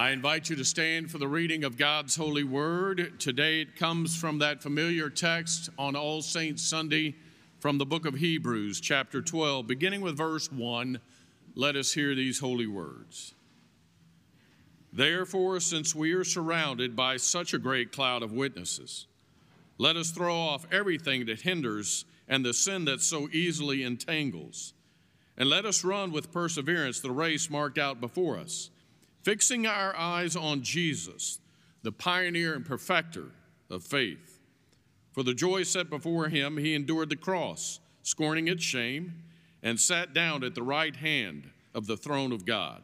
I invite you to stand for the reading of God's holy word. Today it comes from that familiar text on All Saints Sunday from the book of Hebrews, chapter 12, beginning with verse 1. Let us hear these holy words. Therefore, since we are surrounded by such a great cloud of witnesses, let us throw off everything that hinders and the sin that so easily entangles, and let us run with perseverance the race marked out before us fixing our eyes on Jesus, the pioneer and perfecter of faith. For the joy set before him, he endured the cross, scorning its shame, and sat down at the right hand of the throne of God.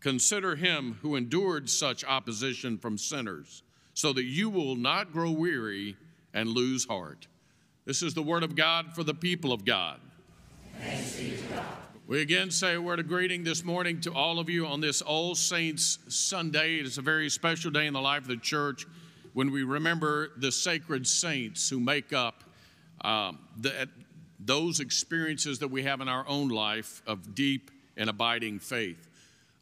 Consider him who endured such opposition from sinners, so that you will not grow weary and lose heart. This is the word of God for the people of God. Thanks be to God. We again say a word of greeting this morning to all of you on this All Saints Sunday. It is a very special day in the life of the church when we remember the sacred saints who make up um, the, those experiences that we have in our own life of deep and abiding faith.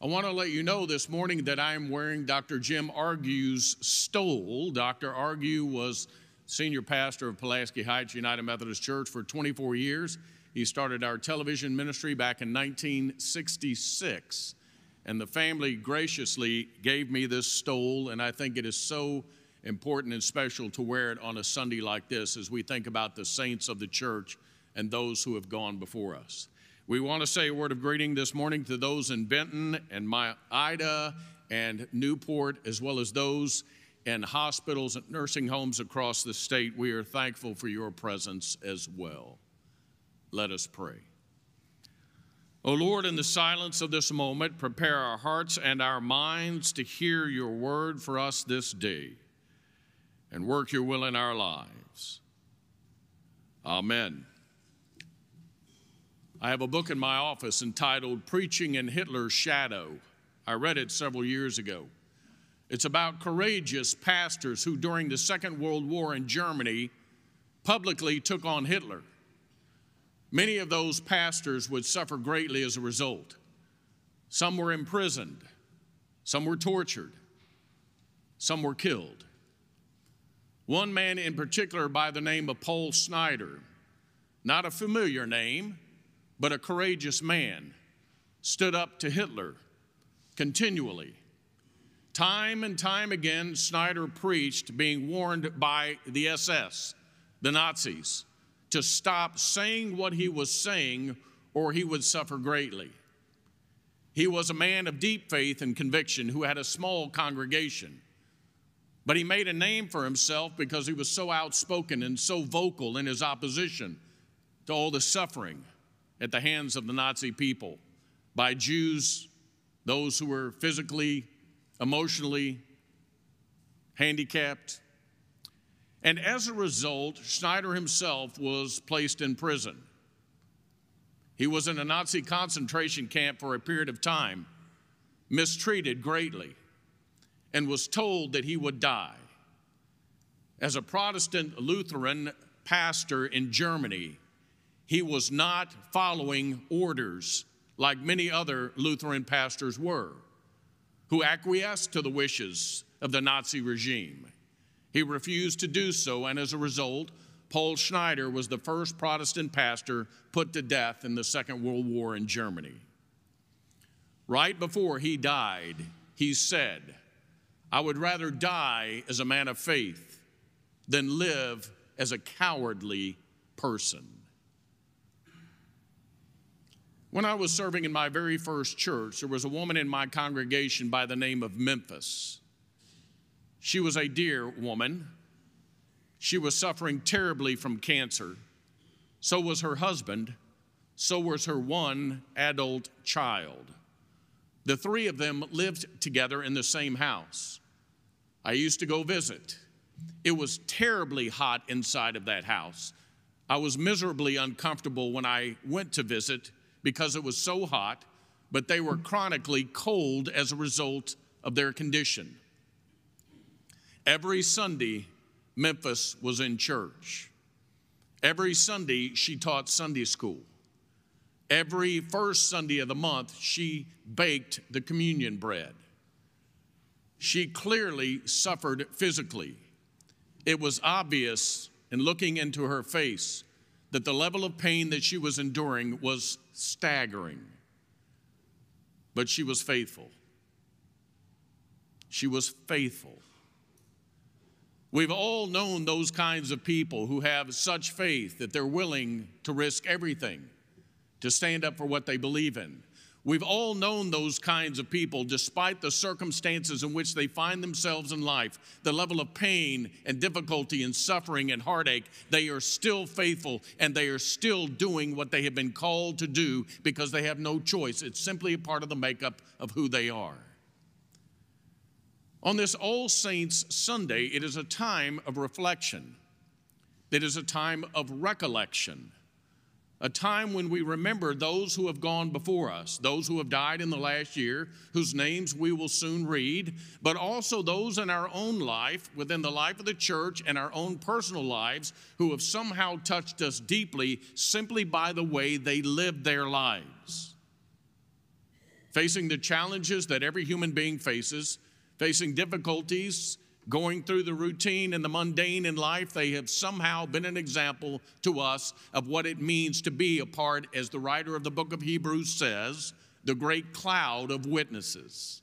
I want to let you know this morning that I am wearing Dr. Jim Argue's stole. Dr. Argue was senior pastor of Pulaski Heights United Methodist Church for 24 years. He started our television ministry back in 1966. And the family graciously gave me this stole, and I think it is so important and special to wear it on a Sunday like this as we think about the saints of the church and those who have gone before us. We want to say a word of greeting this morning to those in Benton and Mount Ida and Newport, as well as those in hospitals and nursing homes across the state. We are thankful for your presence as well. Let us pray. O oh Lord, in the silence of this moment, prepare our hearts and our minds to hear your word for us this day and work your will in our lives. Amen. I have a book in my office entitled Preaching in Hitler's Shadow. I read it several years ago. It's about courageous pastors who, during the Second World War in Germany, publicly took on Hitler. Many of those pastors would suffer greatly as a result. Some were imprisoned, some were tortured, some were killed. One man in particular, by the name of Paul Schneider, not a familiar name, but a courageous man, stood up to Hitler continually. Time and time again, Schneider preached, being warned by the SS, the Nazis to stop saying what he was saying, or he would suffer greatly. He was a man of deep faith and conviction who had a small congregation. But he made a name for himself because he was so outspoken and so vocal in his opposition to all the suffering at the hands of the Nazi people by Jews, those who were physically, emotionally handicapped, and as a result, Schneider himself was placed in prison. He was in a Nazi concentration camp for a period of time, mistreated greatly, and was told that he would die. As a Protestant Lutheran pastor in Germany, he was not following orders like many other Lutheran pastors were, who acquiesced to the wishes of the Nazi regime. He refused to do so, and as a result, Paul Schneider was the first Protestant pastor put to death in the Second World War in Germany. Right before he died, he said, I would rather die as a man of faith than live as a cowardly person. When I was serving in my very first church, there was a woman in my congregation by the name of Memphis. She was a dear woman. She was suffering terribly from cancer. So was her husband. So was her one adult child. The three of them lived together in the same house. I used to go visit. It was terribly hot inside of that house. I was miserably uncomfortable when I went to visit because it was so hot, but they were chronically cold as a result of their condition. Every Sunday, Memphis was in church. Every Sunday, she taught Sunday school. Every first Sunday of the month, she baked the communion bread. she clearly suffered physically. It was obvious in looking into her face that the level of pain that she was enduring was staggering. But she was faithful. She was faithful. We've all known those kinds of people who have such faith that they're willing to risk everything to stand up for what they believe in. We've all known those kinds of people, despite the circumstances in which they find themselves in life, the level of pain and difficulty and suffering and heartache, they are still faithful and they are still doing what they have been called to do because they have no choice. It's simply a part of the makeup of who they are. On this All Saints Sunday, it is a time of reflection, it is a time of recollection a time when we remember those who have gone before us, those who have died in the last year, whose names we will soon read, but also those in our own life, within the life of the church and our own personal lives, who have somehow touched us deeply simply by the way they lived their lives. Facing the challenges that every human being faces, facing difficulties, going through the routine and the mundane in life, they have somehow been an example to us of what it means to be a part, as the writer of the book of Hebrews says, the great cloud of witnesses.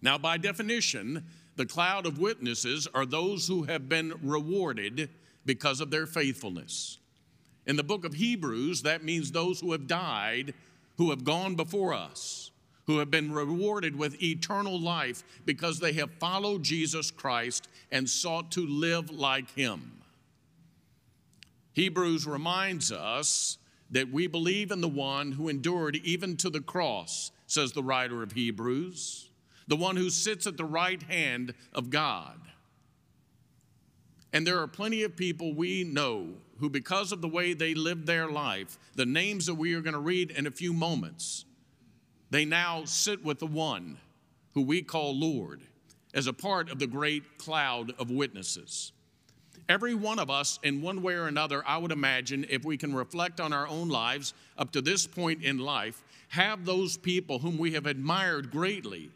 Now, by definition, the cloud of witnesses are those who have been rewarded because of their faithfulness. In the book of Hebrews, that means those who have died, who have gone before us who have been rewarded with eternal life because they have followed Jesus Christ and sought to live like him. Hebrews reminds us that we believe in the one who endured even to the cross, says the writer of Hebrews, the one who sits at the right hand of God. And there are plenty of people we know who, because of the way they lived their life, the names that we are going to read in a few moments, they now sit with the one who we call Lord as a part of the great cloud of witnesses. Every one of us, in one way or another, I would imagine, if we can reflect on our own lives up to this point in life, have those people whom we have admired greatly,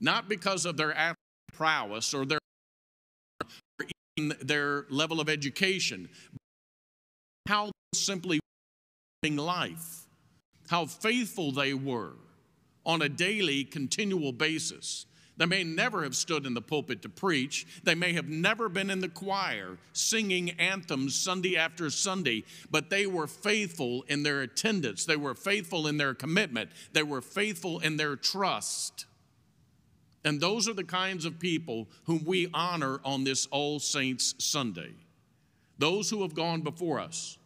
not because of their prowess or their, or their level of education, but how simply living life, how faithful they were, on a daily, continual basis. They may never have stood in the pulpit to preach. They may have never been in the choir singing anthems Sunday after Sunday, but they were faithful in their attendance. They were faithful in their commitment. They were faithful in their trust. And those are the kinds of people whom we honor on this All Saints Sunday. Those who have gone before us,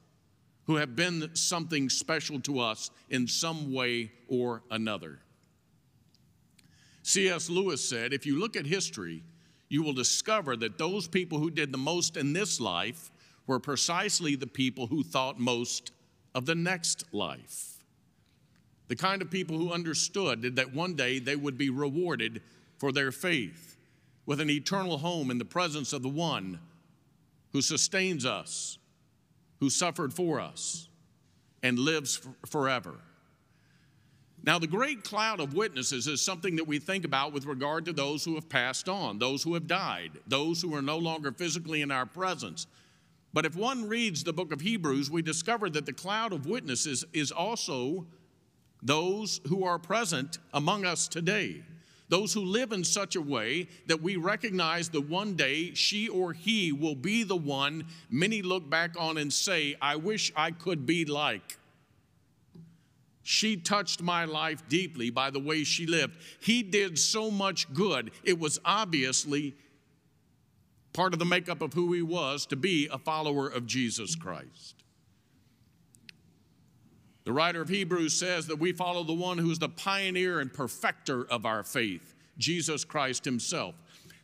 who have been something special to us in some way or another. C.S. Lewis said, if you look at history, you will discover that those people who did the most in this life were precisely the people who thought most of the next life. The kind of people who understood that one day they would be rewarded for their faith with an eternal home in the presence of the one who sustains us, who suffered for us, and lives forever. Now, the great cloud of witnesses is something that we think about with regard to those who have passed on, those who have died, those who are no longer physically in our presence. But if one reads the book of Hebrews, we discover that the cloud of witnesses is also those who are present among us today. Those who live in such a way that we recognize that one day she or he will be the one many look back on and say, I wish I could be like. She touched my life deeply by the way she lived. He did so much good. It was obviously part of the makeup of who he was to be a follower of Jesus Christ. The writer of Hebrews says that we follow the one who's the pioneer and perfecter of our faith, Jesus Christ himself,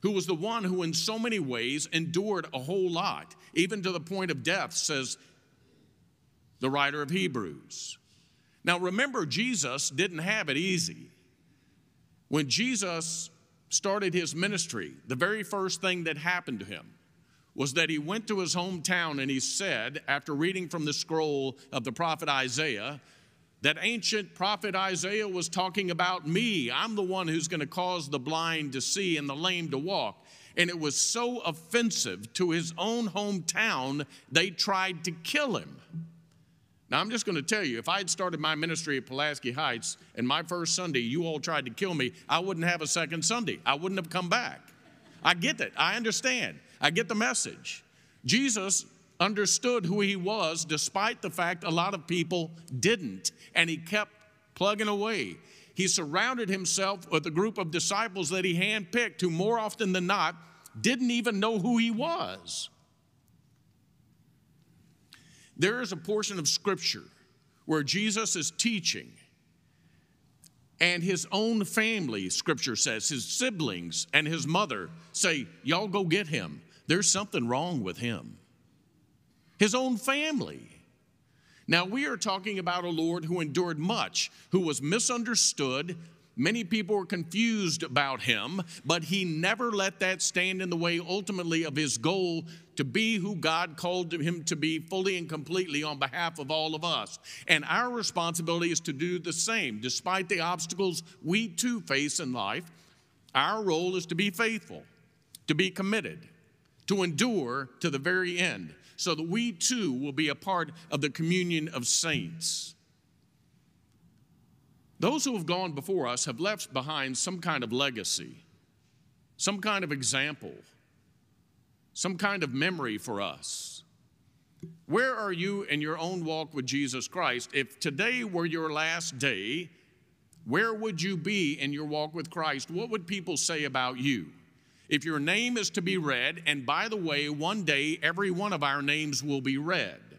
who was the one who, in so many ways, endured a whole lot, even to the point of death, says the writer of Hebrews. Now, remember, Jesus didn't have it easy. When Jesus started his ministry, the very first thing that happened to him was that he went to his hometown and he said, after reading from the scroll of the prophet Isaiah, That ancient prophet Isaiah was talking about me. I'm the one who's going to cause the blind to see and the lame to walk. And it was so offensive to his own hometown, they tried to kill him. Now, I'm just going to tell you, if I had started my ministry at Pulaski Heights and my first Sunday, you all tried to kill me, I wouldn't have a second Sunday. I wouldn't have come back. I get it. I understand. I get the message. Jesus understood who he was despite the fact a lot of people didn't, and he kept plugging away. He surrounded himself with a group of disciples that he handpicked who, more often than not, didn't even know who he was. There is a portion of scripture where Jesus is teaching, and his own family, scripture says, his siblings and his mother say, Y'all go get him. There's something wrong with him. His own family. Now, we are talking about a Lord who endured much, who was misunderstood, Many people were confused about him, but he never let that stand in the way ultimately of his goal to be who God called him to be fully and completely on behalf of all of us. And our responsibility is to do the same. Despite the obstacles we too face in life, our role is to be faithful, to be committed, to endure to the very end, so that we too will be a part of the communion of saints. Those who have gone before us have left behind some kind of legacy, some kind of example, some kind of memory for us. Where are you in your own walk with Jesus Christ? If today were your last day, where would you be in your walk with Christ? What would people say about you? If your name is to be read, and by the way, one day every one of our names will be read.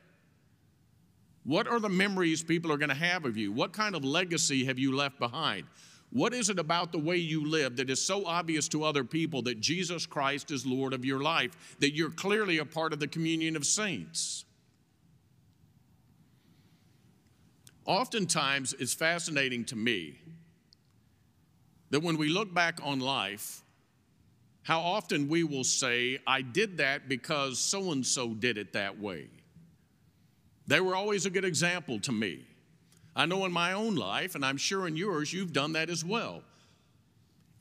What are the memories people are going to have of you? What kind of legacy have you left behind? What is it about the way you live that is so obvious to other people that Jesus Christ is Lord of your life, that you're clearly a part of the communion of saints? Oftentimes, it's fascinating to me that when we look back on life, how often we will say, I did that because so and so did it that way. They were always a good example to me. I know in my own life, and I'm sure in yours, you've done that as well.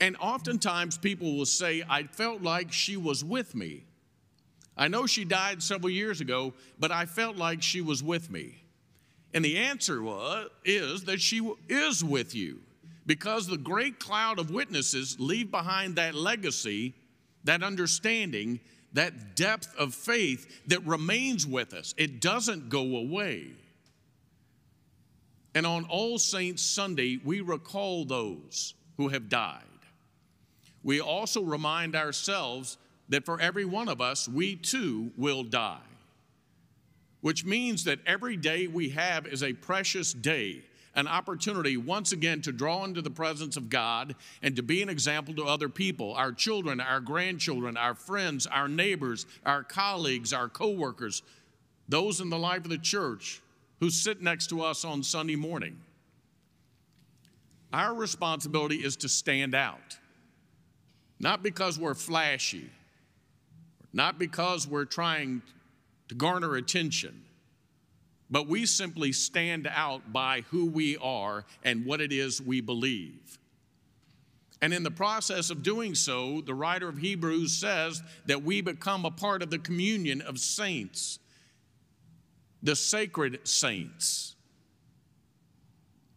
And oftentimes people will say, I felt like she was with me. I know she died several years ago, but I felt like she was with me. And the answer was, is that she is with you because the great cloud of witnesses leave behind that legacy, that understanding that depth of faith that remains with us. It doesn't go away. And on All Saints Sunday, we recall those who have died. We also remind ourselves that for every one of us, we too will die, which means that every day we have is a precious day an opportunity once again to draw into the presence of God and to be an example to other people our children, our grandchildren, our friends, our neighbors, our colleagues, our coworkers, those in the life of the church who sit next to us on Sunday morning. Our responsibility is to stand out, not because we're flashy, not because we're trying to garner attention but we simply stand out by who we are and what it is we believe. And in the process of doing so, the writer of Hebrews says that we become a part of the communion of saints, the sacred saints.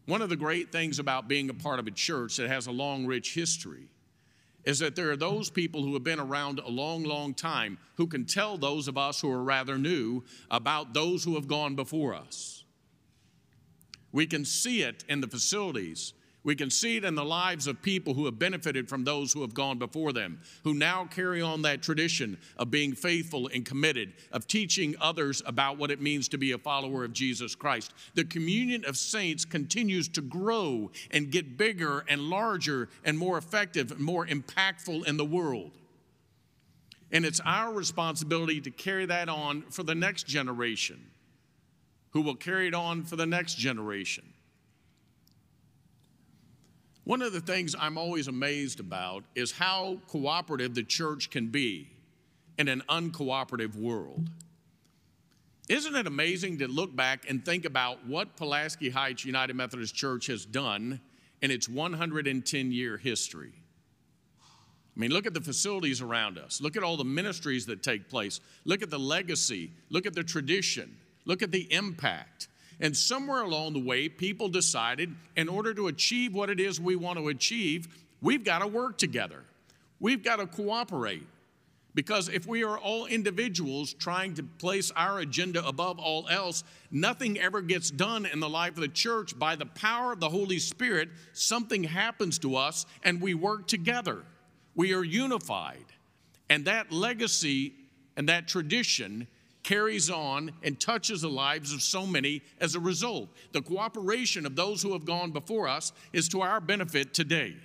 One of the great things about being a part of a church that has a long, rich history is that there are those people who have been around a long, long time who can tell those of us who are rather new about those who have gone before us. We can see it in the facilities we can see it in the lives of people who have benefited from those who have gone before them, who now carry on that tradition of being faithful and committed, of teaching others about what it means to be a follower of Jesus Christ. The communion of saints continues to grow and get bigger and larger and more effective and more impactful in the world. And it's our responsibility to carry that on for the next generation, who will carry it on for the next generation. One of the things I'm always amazed about is how cooperative the church can be in an uncooperative world. Isn't it amazing to look back and think about what Pulaski Heights United Methodist Church has done in its 110 year history? I mean, look at the facilities around us. Look at all the ministries that take place. Look at the legacy. Look at the tradition. Look at the impact. And somewhere along the way, people decided in order to achieve what it is we want to achieve, we've got to work together. We've got to cooperate. Because if we are all individuals trying to place our agenda above all else, nothing ever gets done in the life of the church. By the power of the Holy Spirit, something happens to us and we work together. We are unified. And that legacy and that tradition carries on and touches the lives of so many as a result. The cooperation of those who have gone before us is to our benefit today.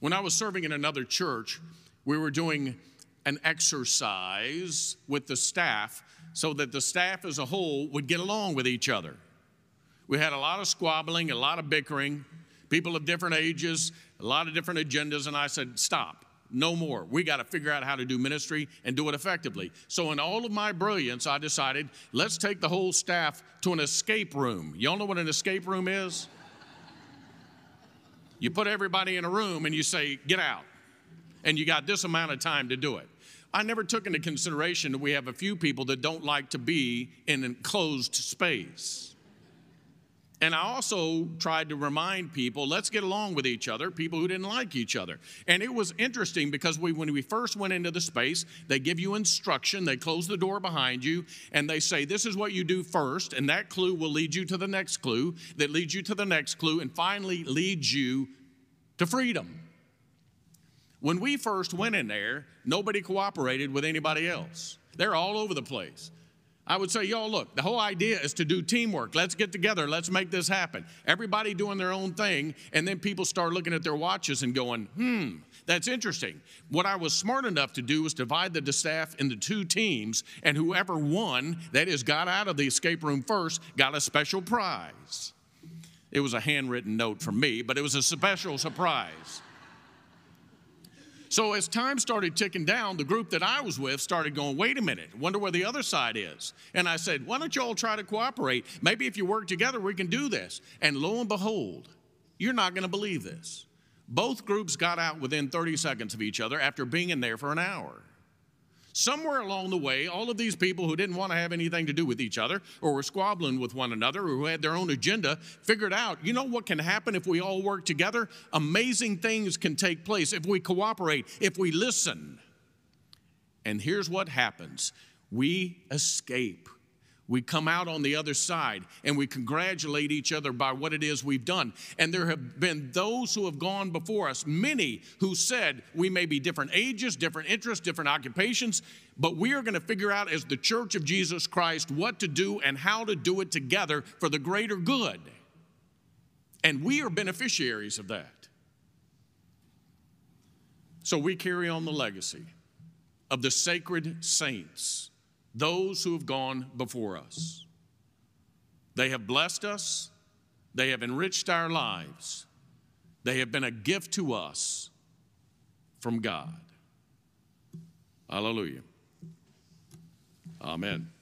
When I was serving in another church, we were doing an exercise with the staff so that the staff as a whole would get along with each other. We had a lot of squabbling, a lot of bickering, people of different ages, a lot of different agendas, and I said, Stop no more. We got to figure out how to do ministry and do it effectively. So, in all of my brilliance, I decided let's take the whole staff to an escape room. Y'all know what an escape room is? You put everybody in a room and you say, get out. And you got this amount of time to do it. I never took into consideration that we have a few people that don't like to be in an enclosed space. And I also tried to remind people, let's get along with each other, people who didn't like each other. And it was interesting because we, when we first went into the space, they give you instruction, they close the door behind you, and they say, this is what you do first, and that clue will lead you to the next clue, that leads you to the next clue, and finally leads you to freedom. When we first went in there, nobody cooperated with anybody else. They're all over the place. I would say, y'all, look, the whole idea is to do teamwork. Let's get together. Let's make this happen. Everybody doing their own thing, and then people start looking at their watches and going, hmm, that's interesting. What I was smart enough to do was divide the staff into two teams, and whoever won, that is, got out of the escape room first, got a special prize. It was a handwritten note from me, but it was a special surprise. So as time started ticking down, the group that I was with started going, wait a minute, wonder where the other side is. And I said, why don't you all try to cooperate? Maybe if you work together, we can do this. And lo and behold, you're not going to believe this. Both groups got out within 30 seconds of each other after being in there for an hour. Somewhere along the way, all of these people who didn't want to have anything to do with each other or were squabbling with one another or who had their own agenda figured out, you know what can happen if we all work together? Amazing things can take place if we cooperate, if we listen. And here's what happens we escape we come out on the other side and we congratulate each other by what it is we've done. And there have been those who have gone before us, many who said we may be different ages, different interests, different occupations, but we are going to figure out as the church of Jesus Christ what to do and how to do it together for the greater good. And we are beneficiaries of that. So we carry on the legacy of the sacred saints those who have gone before us. They have blessed us, they have enriched our lives, they have been a gift to us from God. Hallelujah. Amen.